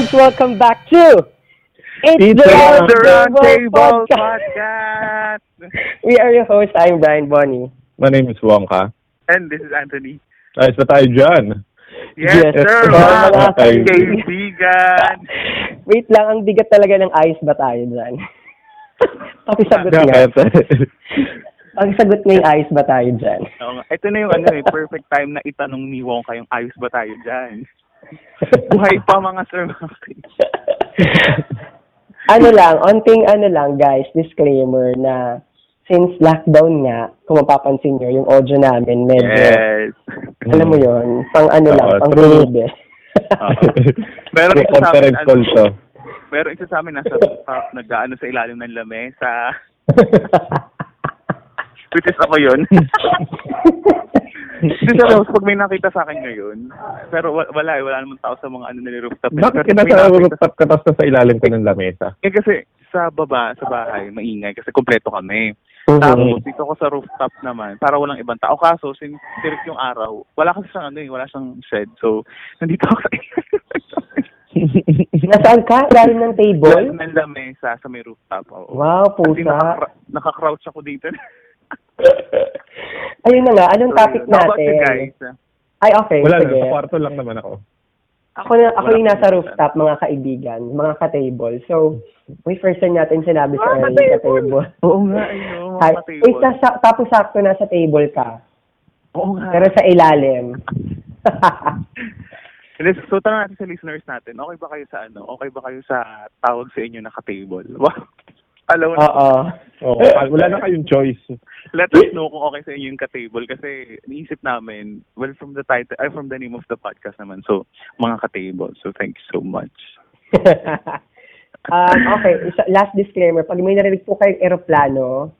friends, welcome back to It's, It's the the Round Round Table Table Podcast. Podcast. We are your hosts. I'm Brian Bonnie. My name is Wongka. And this is Anthony. Ayos na tayo dyan. Yes, Yes, sir. sir. Mga Mga kaibigan. Wait lang, ang bigat talaga ng ayos ba tayo dyan? Pakisagot nga. Bakit? Pakisagot nga yung ayos ba tayo dyan? Oo nga. Ito na yung ano eh, perfect time na itanong ni Wong kayong ayos ba tayo dyan. Buhay pa mga sir. ano lang, onting ano lang guys, disclaimer na since lockdown nga, kung mapapansin nyo, yung audio namin medyo, Yes. alam mo yon pang ano lang, pang eh. May isa sa amin, conference ano, call to. meron isa sa amin nasa rooftop, nag-ano sa ilalim ng lamesa. Which is ako yun. Sa Rose, pag may nakita sa akin ngayon, pero wa- wala eh, wala namang tao sa mga ano nila rooftop. eh. Bakit Pero ka may nasa nakita- rooftop ka tapos nasa ilalim ka ng lamesa? Eh kasi sa baba, sa bahay, maingay kasi kompleto kami. Mhm. Tapos dito ko sa rooftop naman, para walang ibang tao. Kaso, since tirik yung araw, wala kasi siyang ano eh, wala siyang shed. So, nandito ako sa Nasaan ka? Ilalim ng table? Ilalim ng lamesa sa may rooftop. Oo. Wow, Kasi pusa. nakakra- nakakrouch ako dito. Ayun na nga, anong topic So, how about you natin? guys? Ay, okay, Wala sige. na, sa kwarto lang naman ako. Ako, na, ako yung nasa rooftop, mga kaibigan, mga ka-table. So, may first time natin sinabi sa Mga early ka-table. ka-table. Oo nga, ayun. Hi. Mga Eh, table. sa, tapos sakto nasa table ka. Oo nga. Pero sa ilalim. So, tanong natin sa listeners natin, okay ba kayo sa ano? Okay ba kayo sa tawag sa inyo na ka-table? Wow. Alam mo na. Oo. Oo, wala na kayong choice. Let us know kung okay sa inyo yung ka-table kasi naisip namin, well, from the title, ay, from the name of the podcast naman. So, mga ka-table. So, thank you so much. um, okay, isa, last disclaimer. Pag may narinig po kayong eroplano,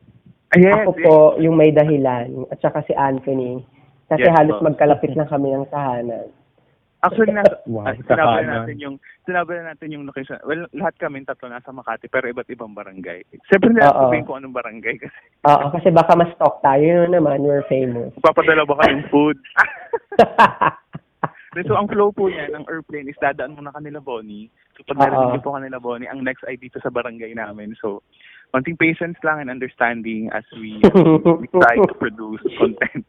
Ayan. ako po yung may dahilan at saka si Anthony. Kasi Yes, halos po. magkalapit lang kami ng tahanan. Actually, nasa, Wow, ah, sinabi na natin yung, sinabi na natin yung location. Well, lahat kami tatlo nasa Makati, pero iba't ibang barangay. Siyempre, Oo. sabihin kung anong barangay kasi Oo, kasi baka mas-talk tayo. Yun naman, we're famous. papadala ba kayong food? so, ang flow po niya ng airplane is dadaan muna kanila Bonnie. So, pag narinig po kanila Bonnie, ang next ay dito sa barangay namin. So, konting patience lang and understanding as we, we try to produce content.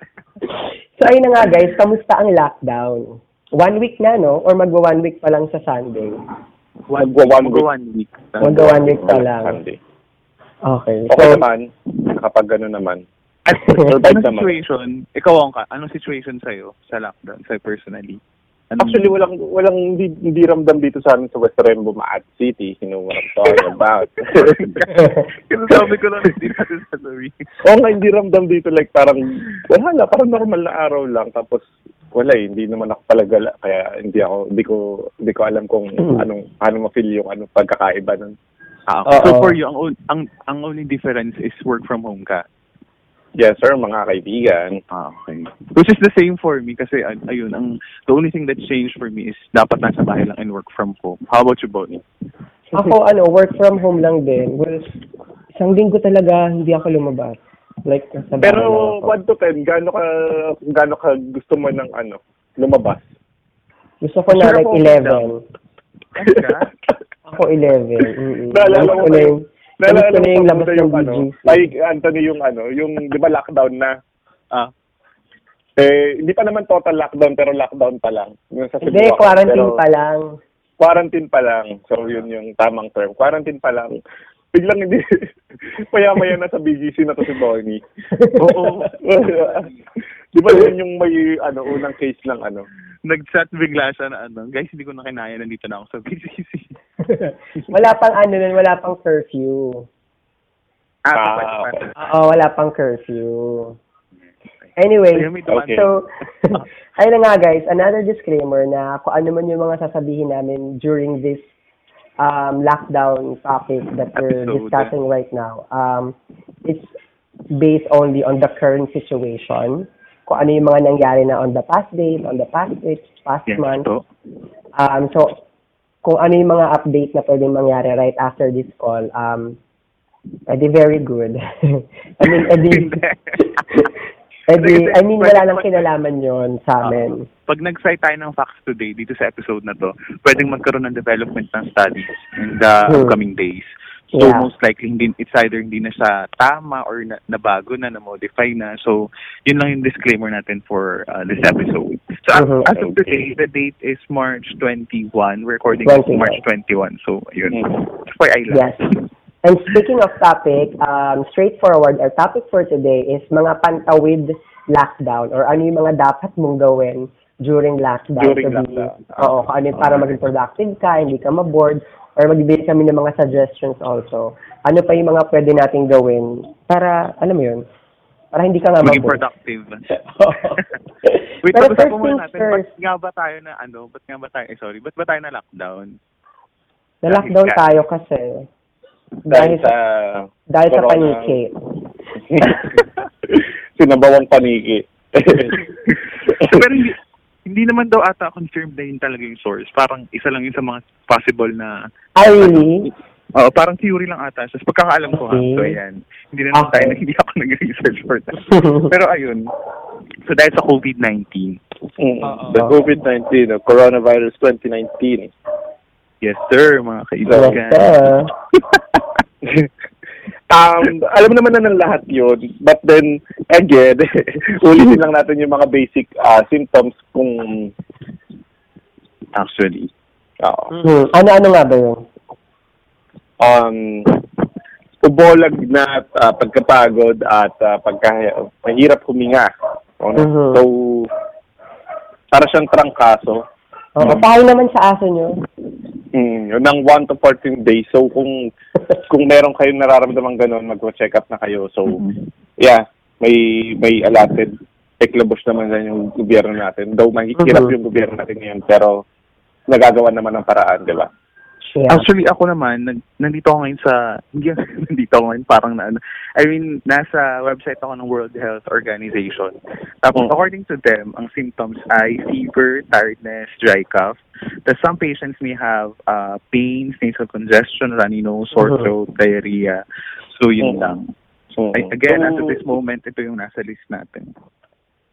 so, ayun na nga guys, kamusta ang lockdown? One week na, no? Or magwa one week pa lang sa Sunday? Magwa one week. one week. Magwa one week pa lang. Sunday. Okay. Okay So, naman, nakapag gano'n naman. At anong naman. situation, ikaw ang ka, anong situation sa'yo sa lockdown, sa'yo personally? Anong- Actually, walang walang hindi, hindi ramdam dito sa amin sa West Rembo, Maat City. You know what I'm talking about. Kasi sabi ko lang, hindi natin sasabihin. Oo nga, hindi ramdam dito. Like, parang, wala na, parang normal na araw lang. Tapos, wala eh, hindi naman ako palagala. Kaya, hindi ako, hindi ko, hindi ko alam kung anong, paano ma-feel yung anong pagkakaiba nun. Ah, so for you, ang, on- ang ang only difference is work from home ka. Yes, sir, mga kaibigan. Ah, okay. Which is the same for me kasi ay- ayun, ang the only thing that changed for me is dapat nasa bahay lang and work from home. How about you, Bonnie? ako, ano, work from home lang din. Well, isang linggo talaga hindi ako lumabas. Like, bahay Pero, lang ako. 1 to 10, gaano ka, gaano ka gusto mo ng ano, lumabas? Gusto ko na Sure like ako, 11. Talaga? Ako 11. Mm-mm. Naalala ko na yung, gusto ko na mo yung labas ba ng ano, BGC. ay, Anthony, yung ano, yung, di ba lockdown na? Ah, Eh, hindi pa naman total lockdown, pero lockdown pa lang. Yung sa Cebu Hindi, ako. quarantine Pero- pa lang. quarantine pa lang. So, yun yung tamang term. Quarantine pa lang. Biglang hindi, maya-maya na sa BGC na to si Bonnie. Oo. Di ba yun yung may, ano, unang case ng ano? nag-chat bigla siya na ano, guys, hindi ko na kinaya, nandito na ako sa BCC. wala pang ano nun, wala pang curfew. Ah, Ah, okay. Oo, wala pang curfew. Anyway. Okay. so, ayun na nga guys, another disclaimer na kung ano man yung mga sasabihin namin during this um, lockdown topic that we're Episode. discussing right now, um, it's based only on the current situation. Kung ano yung mga nangyari na on the past days, on the past weeks, past Yes, months. to. Um, so, kung ano yung mga update na pwedeng mangyari right after this call, um, edi very good. I mean, edi, Eh di, I mean, wala nang kinalaman yon sa amin. Pag nag-cite tayo ng facts today dito sa episode na to, pwedeng magkaroon ng development ng studies in the Hmm. upcoming days. So Yeah. most likely hindi it's either hindi na siya tama or na, nabago na, na-modify na. So yun lang yung disclaimer natin for uh, this episode. So as- Mhm. as of today, the date is March 21. We're recording is 21. March 21. So yun. FYI lang. Yes. And speaking of topic, um, straightforward, our topic for today is mga pantawid lockdown or ano yung mga dapat mong gawin during lockdown. During to be- lockdown. Oo, kung ano yung para maging productive ka, hindi ka maboard, or magbibigay kami ng mga suggestions also. Ano pa yung mga pwede nating gawin para, alam mo yun, para hindi ka nga Maging maboard. productive. Pero Wait, pag-usapan first things natin, first. ba't nga ba tayo na ano, ba't nga ba tayo, eh, sorry, ba't ba tayo na lockdown? Na-lockdown Dahil- tayo kasi. Dahil sa... dahil sa corona. paniki. Sinabawang paniki. Pero hindi, hindi naman daw ata confirmed na yun talaga yung source. Parang isa lang yun sa mga possible na, Ah, really? oh, parang theory lang ata. So, pagkakaalam ko ha, Okay. so ayan. Hindi na naman Okay. tayo, hindi ako nag-research for that. Pero ayun, so dahil sa COVID-19, Mm. Oo. The COVID-19, the coronavirus 2019. Yes sir, mga kaibigan. um, alam naman na ng lahat yun. But then, again, ulitin lang natin yung mga basic uh, symptoms kung... Actually. oo. Hmm. Ano-ano nga ba yun? um, ubolag na uh, pagkapagod at uh, pagka mahirap huminga. Ano? Mhm. So, para siyang trangkaso. Oo, pahay naman sa aso nyo. Mm, yun, ng 1 to 14 days. So, kung kung meron kayong nararamdaman ganun, mag-check up na kayo. So, Mhm. yeah, may may allotted eklabos naman na yung gobyerno natin. Though mahihirap Mhm. yung gobyerno natin ngayon, pero nagagawa naman ng paraan, di ba? Yeah. Actually, ako naman, nag, nandito ako ngayon sa, hindi, nandito ako ngayon parang na, ano, I mean, nasa website ako ng World Health Organization. Tapos, Mm. according to them, ang symptoms ay fever, tiredness, dry cough. Tapos, some patients may have uh, pains, nasal congestion, runny nose, sore Mhm. throat, diarrhea. So, yun Mm. lang. Mm. Ay, again, So, as of this moment, ito yung nasa list natin.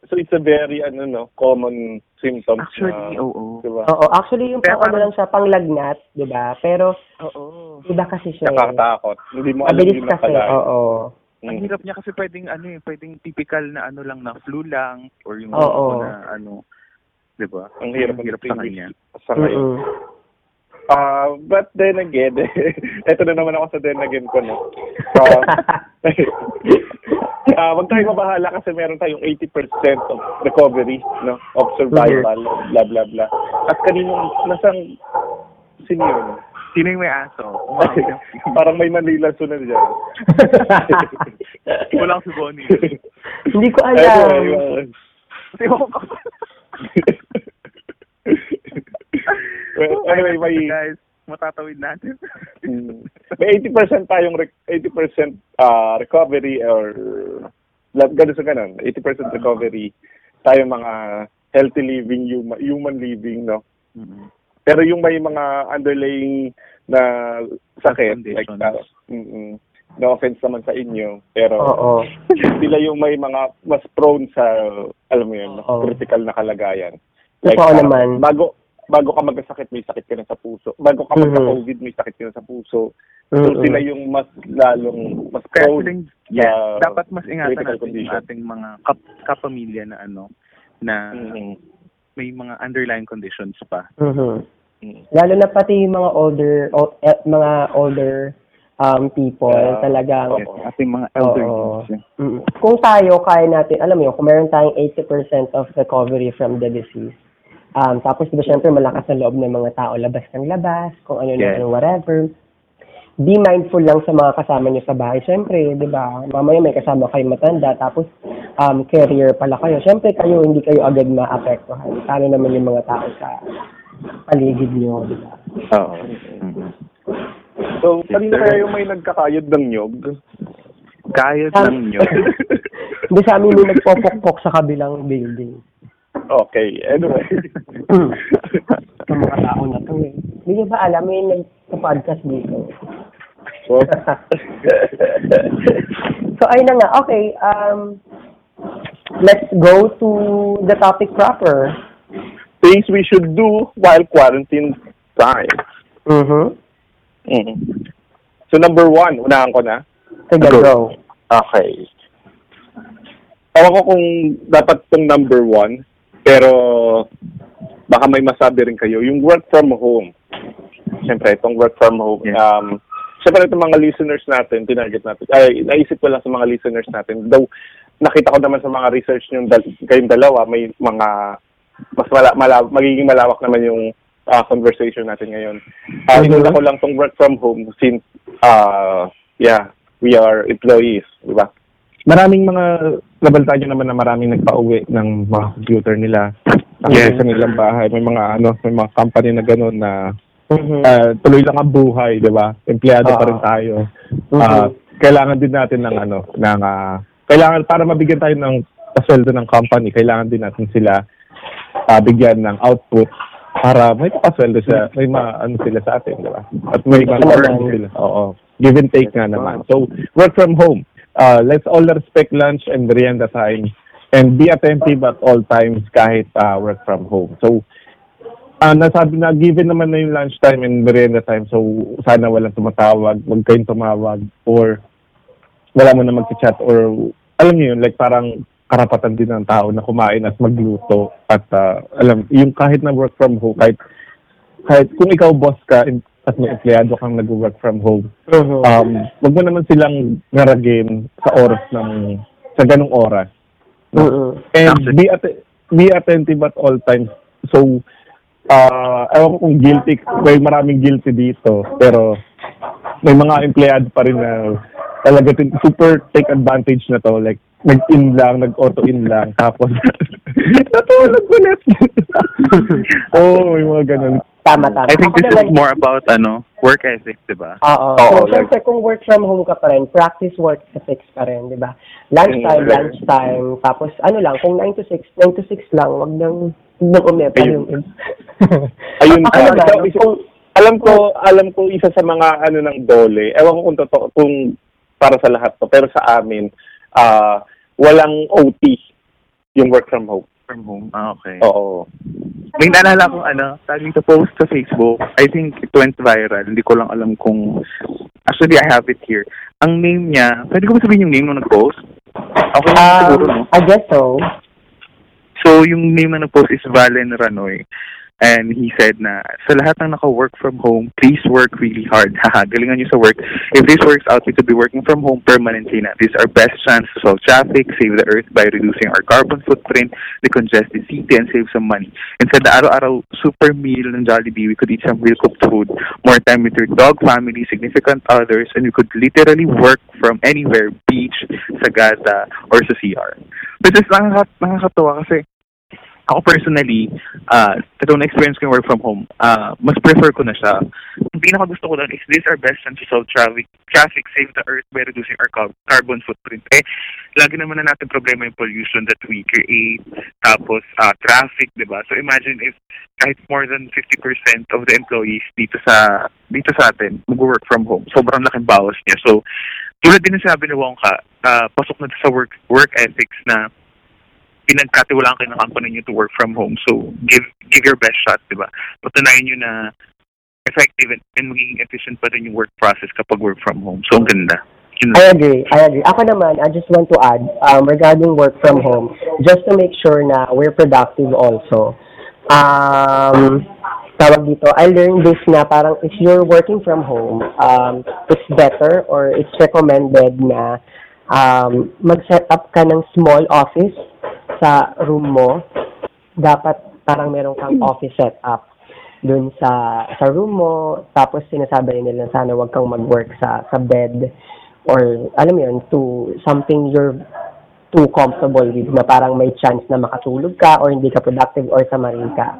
So, it's a very, ano, no, common symptoms. Actually, na, oo. di ba? Oo, actually yung Pero pang ano parang- lang siya, panglagnat, di ba? Pero Oo. iba kasi siya. eh. Nakakatakot. Hindi mo alam Mabilis yung kasi, napalay. oo. Ang hirap niya kasi pwedeng ano eh, pwedeng typical na ano lang na flu lang or yung Oo. na ano, 'di ba? Ang hirap Ang hirap sa kanya. Sa ngayon. Mm-mm. Ah, but then again, eto na naman ako sa then again ko, no? Ah, ah, wag tayong mabahala kasi meron tayong 80% of recovery, no? Of survival, blah, blah, blah. At kaninong, nasang, sino yun? Sino yung may aso? Parang may Manila sunod dyan. Wala si Bonnie. Hindi ko alam. Anyway, yun. well, anyway, may, guys, matatawid natin. Mm. May 80% tayong rec- 80% uh, recovery or ganun sa ganun. 80% recovery tayo mga healthy living, human, human living, no? Mhm. Pero yung may mga underlying na sakit, like, Conditions. uh, mm no offense naman sa inyo, pero Oo. sila yung may mga mas prone sa, alam mo yun, Oo. critical na kalagayan. Totoo uh, naman. Bago, bago ka magkasakit, may sakit ka na sa puso. Bago ka Mhm. magka-COVID, may sakit ka na sa puso. So, Mm-mm. sila yung mas lalong, mas Kaya prone. yeah, dapat mas ingatan natin condition. yung ating mga kap kapamilya na ano na Mhm. may mga underlying conditions pa. Mhm. Mhm. Lalo na pati yung mga older, o, eh, mga older um, people, Yeah. talagang, Yes, ating mga elderly. Oo. Mm. Kung tayo, kaya natin, alam mo yun, kung meron tayong 80% of recovery from the disease, um, tapos diba syempre malakas ang loob ng mga tao, labas ng labas, kung ano na Yes. ano, whatever. Be mindful lang sa mga kasama niyo sa bahay. Syempre, di ba, mamaya may kasama kayong matanda, tapos um, carrier pala kayo. Syempre kayo, hindi kayo agad maapektuhan. Paano naman yung mga tao sa paligid niyo, di ba? Oo. Mhm. So, kanina kaya yung may nagkakayod ng nyog? Kayod Um, lang nyo. Hindi sa amin may nagpopokpok sa kabilang building. Okay, anyway. Sa mga tao na to eh. Hindi niyo ba alam, may nagpa-podcast dito. so, so, ayun na nga. Okay, um, let's go to the topic proper. Things we should do while quarantine time. Mm-hmm. Mhm. So number one, unahan ko na. Sige, Go. go. Okay. Ewan ko kung dapat tong number one, pero baka may masabi rin kayo. Yung work from home. Siyempre, itong work from home. Yeah. Um, Siyempre, itong mga listeners natin, tinarget natin. Ay, naisip ko lang sa mga listeners natin. Though, nakita ko naman sa mga research nyo, dal- kayong dalawa, may mga mas mala, mala, magiging malawak naman yung ah, conversation natin ngayon. Uh, Mhm. ko lang tong work from home since, uh, yeah, we are employees, di ba? maraming mga nabalita nyo naman na maraming nagpa-uwi ng mga computer nila Yes. yes. sa nilang bahay. May mga ano, may mga company na gano'n na Mhm. ah, tuloy lang ang buhay, 'di ba? Empleyado pa Oo. rin tayo. Mhm. Ah, kailangan din natin ng ano, ng ah, kailangan para mabigyan tayo ng pasweldo ng company, kailangan din natin sila ah, bigyan ng output para may pasweldo sa may ma, ano sila sa atin, 'di ba? At may naman. sila. Oo. Give and take nga naman. So, work from home. Uh, let's all respect lunch and merienda time and be attentive at all times kahit uh, work from home. So, ah nasabi na given naman na yung lunch time and merienda time so sana walang tumatawag wag kayong tumawag or wala mo na mag-chat or alam niyo yun like parang karapatan din ng tao na kumain at magluto at ah, alam yung kahit na work from home kahit kahit kung ikaw boss ka at may empleyado kang nag-work from home Mhm. um wag mo naman silang ngaragin sa oras ng sa ganong oras Mhm. And be att- be attentive at all times. So, uh, ewan ko kung guilty, may maraming guilty dito, pero may mga empleyado pa rin na talaga tin- super take advantage na to. Like, nag-in lang, nag-auto-in lang, tapos natulog ulit. Oo, oh, may mga ganun. Tama, tama. I think this is more about ano work ethics, di ba? Oo. Oo, so, like- syempre, kung work from home ka pa rin, practice work ethics pa rin, di ba? Lunchtime, Mm. lunchtime, tapos ano lang, kung 9 to 6, 9 to 6 lang, wag nang, wag nang umepa Ayun. yung... Ayun Ako pa. naman, isa- kung, alam ko, alam ko isa sa mga ano ng dole. Ewan ko kung totoo, kung para sa lahat to, pero sa amin, ah walang OT yung work from home. From home. Ah, okay. Oo. May naalala akong ano, taging sa post sa Facebook. I think it went viral. Hindi ko lang alam kung... Actually, I have it here. Ang name niya, pwede ko ba sabihin yung name nung nag-post? Okay, siguro, no? um, I guess so. So, yung name na nag-post is Valen Ranoy. And he said na, sa lahat ng naka-work from home, please work really hard. Haha, galingan nyo sa work. If this works out, we could be working from home permanently na. This is our best chance to solve traffic, save the earth by reducing our carbon footprint, decongest the city, and save some money. Instead na araw-araw super meal ng Jollibee, we could eat some real cooked food, more time with your dog family, significant others, and we could literally work from anywhere, beach, Sagada, or sa CR. Is nakaka- nakakatawa kasi ako personally, uh, ito na experience ko yung work from home, uh, mas prefer ko na siya. Ang pinaka gusto ko doon is this our best chance to solve traffic, traffic, save the earth by reducing our car- carbon footprint. Eh, lagi naman na natin problema yung pollution that we create, tapos uh, traffic, di ba? So imagine if kahit more than 50% of the employees dito sa dito sa atin mag-work from home. Sobrang laking bawas niya. So, tulad din ng sabi ni Wongka, uh, pasok na sa work work ethics na pinagkatiwalaan kayo ng company nyo to work from home. So, give give your best shot, di ba? Patunayan nyo na effective and, and magiging efficient pa rin yung work process kapag work from home. So, ang ganda. I agree. I agree. Ako naman, I just want to add um, regarding work from home, just to make sure na we're productive also. Um, tawag dito, I learned this na parang if you're working from home, um, it's better or it's recommended na um, mag-set up ka ng small office sa room mo. Dapat parang meron kang office setup dun sa sa room mo tapos sinasabi rin nila sana wag kang mag-work sa sa bed or alam mo yun to something you're too comfortable with na parang may chance na makatulog ka or hindi ka productive or samarin ka.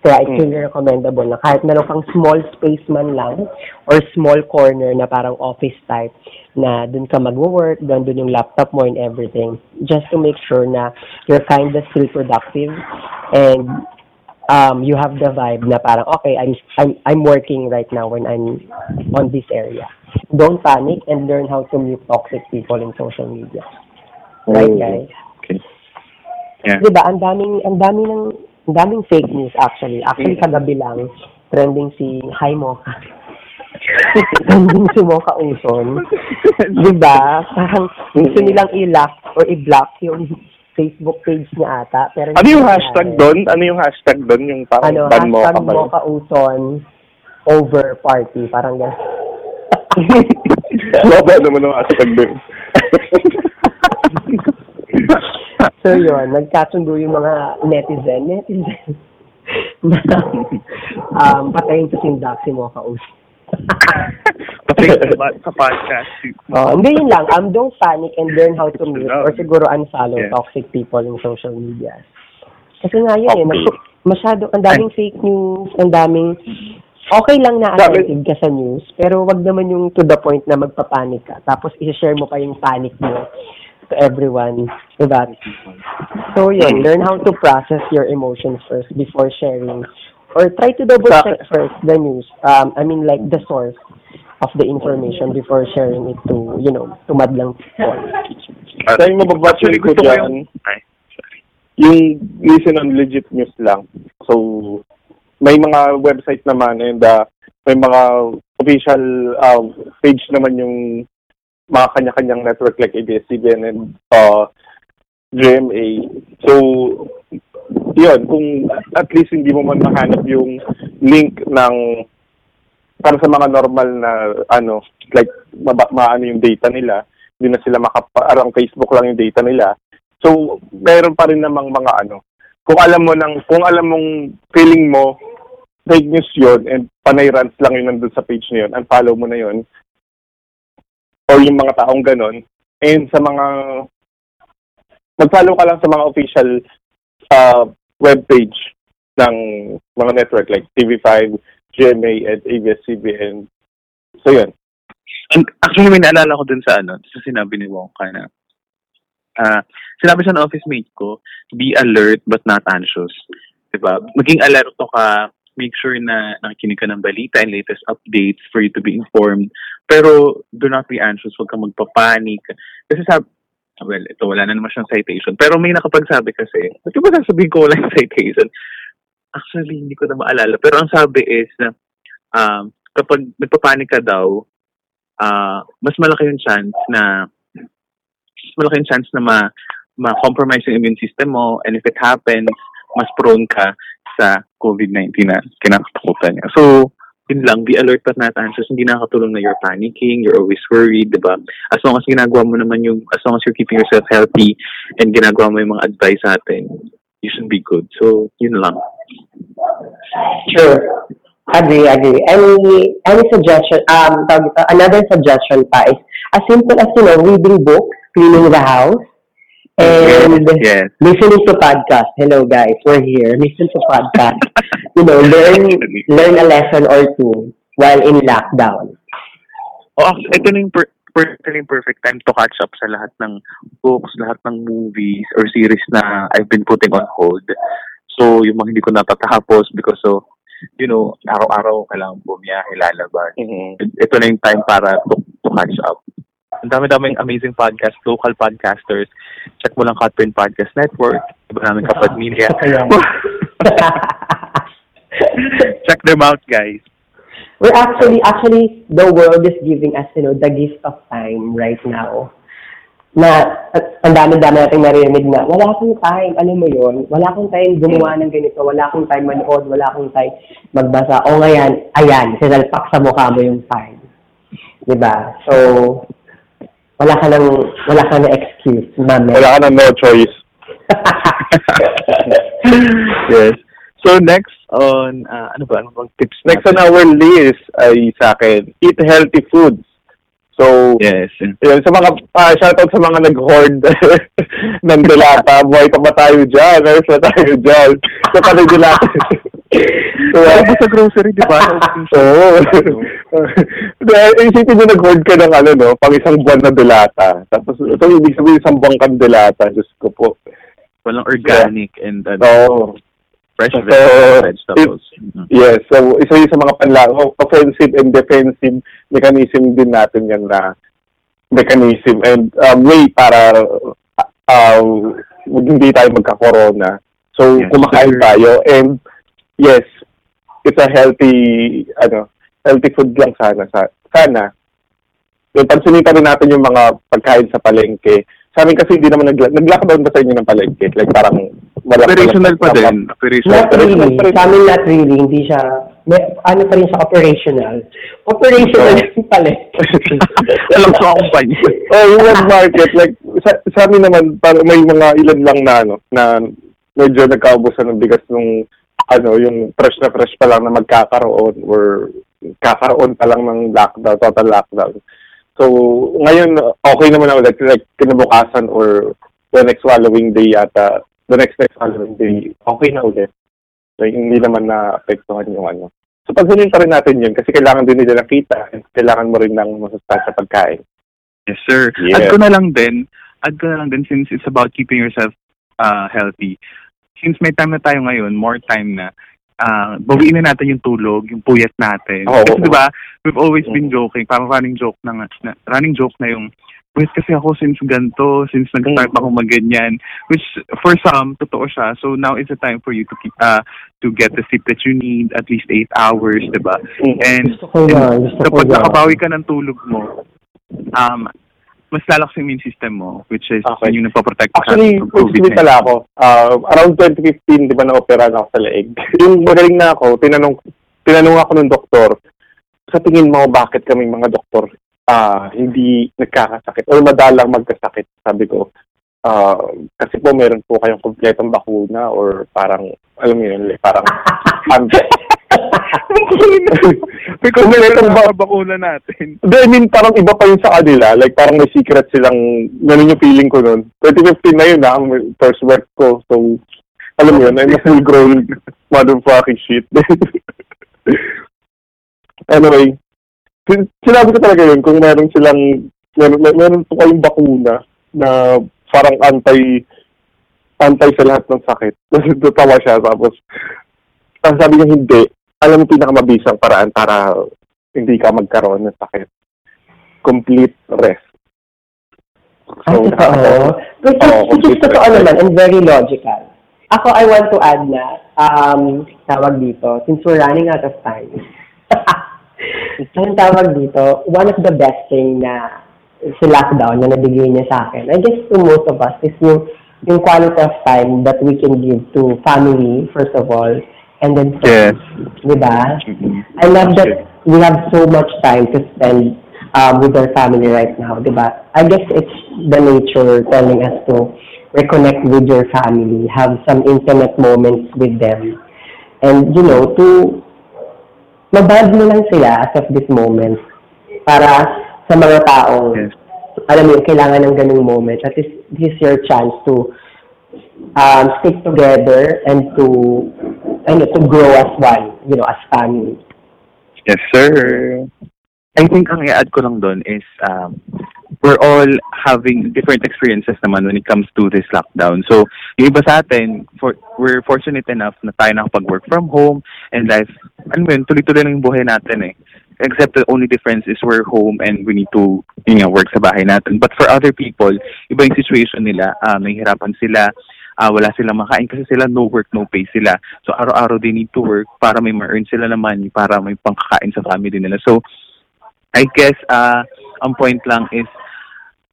Kaya it's really recommendable na kahit meron kang small space man lang or small corner na parang office type na dun ka mag-work, dun, dun yung laptop mo and everything. Just to make sure na you're kind of still productive and um, you have the vibe na parang, okay, I'm, I'm, I'm working right now when I'm on this area. Don't panic and learn how to mute toxic people in social media. Right, guys? Okay. Yeah. 'di ba? Ang daming ang daming ng ang daming fake news actually. Actually kagabi lang trending si Hi Mocha. Si Mocha Uson. 'Di ba? Parang gusto nilang i-lock or i-block yung Facebook page niya ata. Pero Ano yung hindi hashtag doon? Ano yung hashtag doon? Yung parang Ano, ban mo hashtag ka ba? Uson over party. Parang gano'n. Wala naman ang hashtag doon. so yun, nagkasundo yung mga netizen, netizen, um, patayin sa sindak si Mocha Uson. Kasi sa, sa podcast. Oh, hindi yun lang. Um, don't panic and learn how to mute or siguro unfollow Yeah. toxic people in social media. Kasi nga yun eh, Okay. nag- masyado, ang daming fake news, ang daming, okay lang na attentive ka sa news, pero wag naman yung to the point na magpapanik ka. Tapos i-share mo pa yung panic mo to everyone. Diba? So yun, learn how to process your emotions first before sharing. Or try to double check first the news. Um, I mean like the source of the information before sharing it to, you know, to madlang people. Sa yung mababati ko gusto ko dyan, yung... Ay, sorry. yung listen on legit news lang. So, may mga website naman and uh, may mga official uh, page naman yung mga kanya-kanyang network like ABS-CBN and uh, GMA. So, yun, kung at least hindi mo man mahanap yung link ng para sa mga normal na ano like maano yung data nila hindi na sila makaparang Facebook lang yung data nila So, meron pa rin namang mga ano. Kung alam mo nang kung alam mong feeling mo fake news 'yon and panay rants lang yun nandun sa page na yun, unfollow mo na yun. Or yung mga taong ganon. And sa mga mag-follow ka lang sa mga official uh, web page ng mga network like TV5, GMA, and ABS-CBN. So, yun. And actually, may naalala ko dun sa ano, sa sinabi ni Wongka na, ah, sinabi sa office mate ko, be alert but not anxious. Diba? Maging alerto ka, make sure na nakikinig ka ng balita and latest updates for you to be informed. Pero do not be anxious, huwag kang magpapanik. Kasi sabi, well, ito wala na naman siyang citation. Pero may nakapagsabi kasi, ba't ba sasabihin ko wala yung citation? Actually, hindi ko na maalala. Pero ang sabi is na um, kapag nagpapanik ka daw, ah mas malaki yung chance na mas malaki yung chance na ma ma-compromise yung immune system mo and if it happens, mas prone ka sa COVID-19 na kinakatakutan niya. So, yun lang, be alert but not anxious. Hindi nakakatulong na you're panicking, you're always worried, di ba? As long as ginagawa mo naman yung, as long as you're keeping yourself healthy and ginagawa mo yung mga advice natin, you should be good. So, yun lang. Sure. Agree, agree. Any any suggestion, um, another suggestion pa is as simple as, you know, reading books, cleaning the house, and Yes. listening to podcast. Hello guys, we're here. Listen to podcast. you know, learn learn a lesson or two while in lockdown. Oh, actually, ito na yung per- perfectly perfect time to catch up sa lahat ng books, lahat ng movies or series na I've been putting on hold. So, yung mga hindi ko natatapos because of, you know, araw-araw kailangan bumiyahe, lalabas. Ito na yung time para to, to catch up. Ang dami-daming amazing podcast, local podcasters. Check mo lang Cutprint Podcast Network. Iba namin kapag media. Check them out, guys. We're actually, actually, the world is giving us, you know, the gift of time right now. Na, at- ang dami-dami natin narinig na, wala akong time, alam mo yon wala akong time gumawa ng ganito, wala akong time manood, wala akong time magbasa. O ngayon, ayan, sinalpak sa mukha mo yung time. Diba? So, wala ka nang, wala ka na excuse, mami. Wala ka na no choice. yes. So, next on, uh, ano ba, ano bang tips Next on our list ay sa akin, eat healthy foods. So, Yes. yun, sa mga, ah, shoutout sa mga nag-hoard ng dilata. Buhay pa ba tayo dyan? Meron pa tayo dyan. Sa pa dilata. so, mo sa grocery, di ba? Oo. Dahil isipin nyo nag-hoard ka ng ano, no? Pang isang buwan na dilata. Tapos, ito ibig sabihin isang buwan kang dilata. Diyos ko po. Walang organic and uh, Oo. fresh So, veg- vegetables. Mhm. Yes, so isa yun sa mga panlang, offensive and defensive mechanism din natin yan na mechanism and um, way para uh, hindi tayo magka-corona. So, Yes, kumakain sir. tayo. And, yes, it's a healthy, ano, healthy food lang sana. Sa, sana. Yung pansinin pa rin natin yung mga pagkain sa palengke. Sa amin kasi hindi naman nag- nag-lockdown ba sa inyo ng palengke? Like parang wala Operational pa din. Operational Not pa really. Operational. Sa amin, not really. Hindi siya, may, ano pa rin siya, operational. Operational yung pala. Alam akong kumpanya. oh, yung wet market, like, sa, sa amin naman, parang may mga ilan lang na, ano, na medyo nagkaubusan ng bigas nung, ano, yung fresh na fresh pa lang na magkakaroon or kakaroon pa lang ng lockdown, total lockdown. So, ngayon, okay naman na ulit, like, kinabukasan or the next following day yata, the next next following day, okay na ulit. Like, hindi naman na-apektuhan yung ano. So, pagsunin pa rin natin yun kasi kailangan din nila ng kita and kailangan mo rin ng masustansya pagkain. Yes, sir. Yes. Add ko na lang din, add ko na lang din since it's about keeping yourself uh, healthy. Since may time na tayo ngayon, more time na, uh, bawiin na natin yung tulog, yung puyat natin. Oo. Kasi di ba, we've always been joking, parang running joke na, na running joke na yung, puyat kasi ako since ganto, since nag-start ako magganyan, which for some, totoo siya. So now is the time for you to keep, uh, to get the sleep that you need, at least 8 hours, di ba? Mm. And Gusto ko yan. Gusto ko kapag yan. nakabawi ka ng tulog mo, um, mas lalakas yung immune system mo, which is Okay. yun yung nagpaprotect ka Actually, from positive pala ako. Uh, around 2015, di ba na-opera ako sa leeg? yung magaling na ako, tinanong, tinanong ako ng doktor, sa tingin mo, bakit kaming mga doktor ah hindi nagkakasakit or madalang magkasakit? Sabi ko, ah kasi po meron po kayong kompletong bakuna or parang, alam mo yun, parang, anti. May kompletong ba bakuna natin. Hindi, I mean, parang iba pa yun sa kanila. Like, parang may secret silang, ganun yung feeling ko nun. 2015 na yun, ha, first work ko. So, alam mo yun, I'm a full-grown motherfucking shit. anyway, sinabi ko talaga yun, kung meron silang, meron, mer- meron po kayong bakuna na parang anti, antay sa lahat ng sakit. Tatawa siya, tapos, ang sabi niya hindi, alam mo pinakamabisang paraan para hindi ka magkaroon ng sakit. Complete rest. Ay, totoo. Which is, which totoo rest. naman and very logical. Ako, I want to add na, um, tawag dito, since we're running out of time, ang tawag dito, one of the best thing na si lockdown na nabigay niya sa akin, I guess to most of us, is yung, yung quality of time that we can give to family, first of all, and then Yes. friends. Di ba? I love that we have so much time to spend um, with our family right now, di ba? I guess it's the nature telling us to reconnect with your family, have some intimate moments with them, and, you know, to maband mo lang sila as of this moment para sa mga taong Yes. alam mo, yun, kailangan ng ganung moment. At this, this is your chance to um, stick together and to ano, to grow as one, you know, as family. Yes, sir. I think ang i-add ko lang doon is um, we're all having different experiences naman when it comes to this lockdown. So, yung iba sa atin, for, we're fortunate enough na tayo nakapag-work from home and life, ano yun, tuloy-tuloy lang yung buhay natin eh. Except the only difference is we're home and we need to yun nga, work sa bahay natin. But for other people, iba yung situation nila, uh, nahihirapan sila, ah wala silang makain kasi sila no work, no pay sila. So araw-araw they need to work para may ma-earn sila naman, para may pangkakain sa family nila. So I guess uh, ang point lang is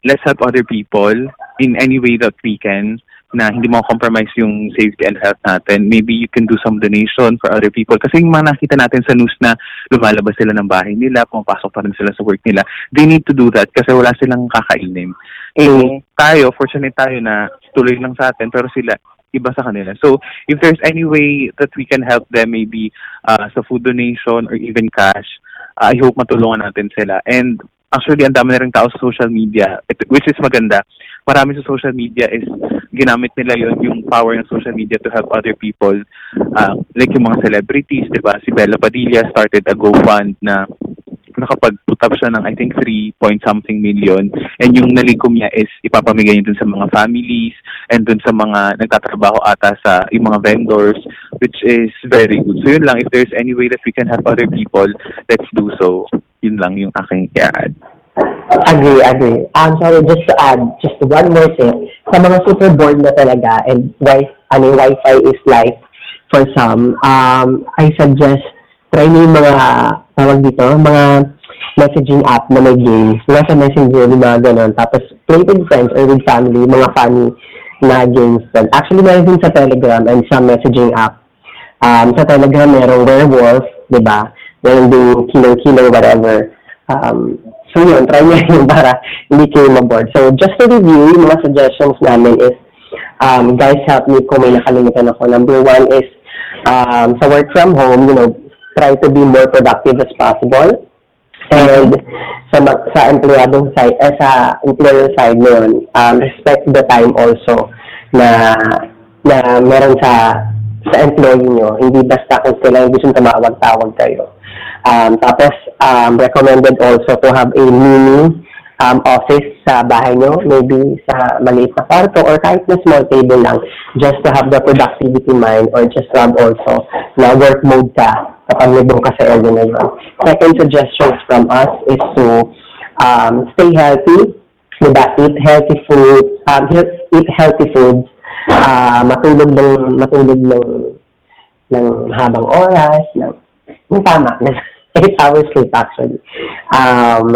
let's help other people in any way that we can na hindi mo compromise yung safety and health natin. Maybe you can do some donation for other people. Kasi yung mga nakita natin sa news na lumalabas sila ng bahay nila, pumapasok pa rin sila sa work nila, they need to do that kasi wala silang kakainin. So, tayo, fortunate tayo na tuloy lang sa atin, pero sila, iba sa kanila. So, if there's any way that we can help them, maybe uh, sa food donation or even cash, uh, I hope matulungan natin sila. And actually, ang dami na rin tao sa social media, it- which is maganda. Marami sa social media is ginamit nila yon yung power ng social media to help other people. Uh, like yung mga celebrities, di ba? Si Bella Padilla started a GoFund na nakapag-put up siya ng I think 3 point something million and yung nalikom niya is ipapamigay niya dun sa mga families and dun sa mga nagtatrabaho ata sa yung mga vendors which is very good. So yun lang, if there's any way that we can help other people, let's do so. Yun lang yung aking i-add. Agree, agree. Um, sorry, just to add, just one more thing. Sa mga super bored na talaga and wi ano, Wi-Fi is life for some, um, I suggest try mo yung mga, tawag dito, mga messaging app na may games. Mga sa messenger, yung mga ganun. Tapos, play with friends or with family, mga funny na games. Actually, meron din sa Telegram and sa messaging app. Um, sa Telegram, merong werewolf, di ba? Meron din killer-killer, whatever. Um, so yun, try nyo yun para hindi kayo maboard. So just to review, yung mga suggestions namin is, um, guys, help me kung may nakalimutan ako. Number one is, um, sa work from home, you know, try to be more productive as possible. And sa sa empleyadong side, eh, sa employer side noon, um, respect the time also na na meron sa sa employee nyo. Hindi basta kung sila gusto tumawag-tawag kayo. Um, tapos, um, recommended also to have a mini um, office sa bahay nyo, maybe sa maliit na kwarto or kahit na small table lang, just to have the productivity mind or just to have also na work mode ka kapag nandun ka sa yun. Second suggestions from us is to um, stay healthy, diba? Eat healthy food, um, eat healthy foods, ah matulog ng matulog ng ng habang oras, ng yung tama, ng 8 hours sleep actually. Um,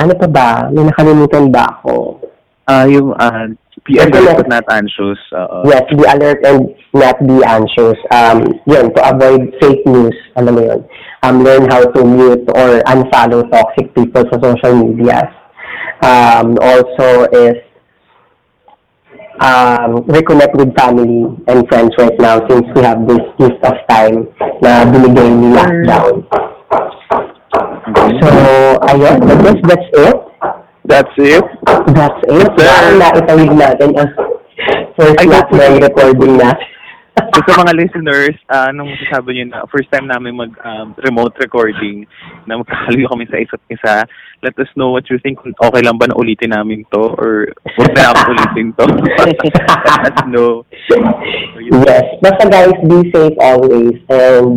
ano pa ba? May nakalimutan ba ako? Ah, yung uh, be alert but not anxious. Oo. Yes, be alert and not be anxious. Um, yun, to avoid fake news, alam mo yun. Um, learn how to mute or unfollow toxic people sa social media. Um, also is um, reconnect with family and friends right now since we have this gift of time na binigay ni lockdown. So, ayun, I guess that's it. That's it. That's it. Yes, na itawid natin ang first Ay, lap ng recording natin. So sa mga listeners, ah, nung sasabi nyo na first time namin mag um, remote recording, na magkakalayo kami sa isa't isa, let us know what you think. Kung Okay lang ba na ulitin namin to or huwag na namin ulitin to. let us know. yes. Basta guys, be safe always and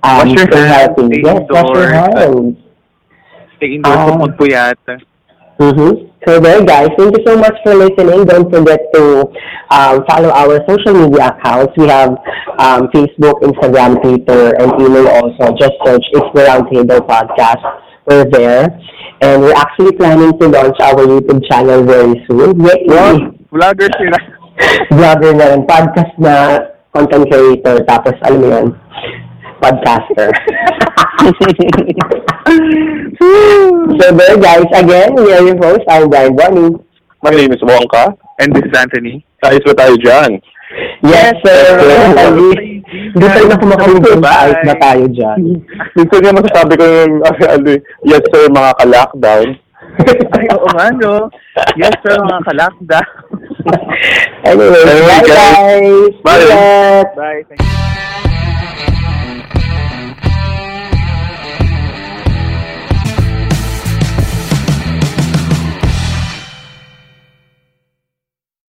um, Wash your hands, stay Yes, wash your indoors. hands. Stay indoors, Ah. huwag magpuyat. Mm-hmm. So there, guys. Thank you so much for listening. Don't forget to um, follow our social media accounts. We have um, Facebook, Instagram, Twitter, and email also. Just search It's the Roundtable Podcast. We're there. And we're actually planning to launch our YouTube channel very soon. Yay! Wow, vlogger sila. Vlogger na rin. Podcast na content creator. Tapos, alam mo yun, podcaster. so there, guys. Again, we are your hosts. I'm Brian Bonnie. My name is Wonka. And this is Anthony. Ayos ba tayo dyan? Yes, sir. Hindi tayo na kumakalimpan Bye. ayos na tayo dyan. Minsan nga masasabi ko yung, ano, yes sir, mga ka-lockdown. Ay, oo nga, no? Yes, sir, mga kalakda. anyway, Anyway, bye guys. guys. Bye. Ingat. Bye. Thank you.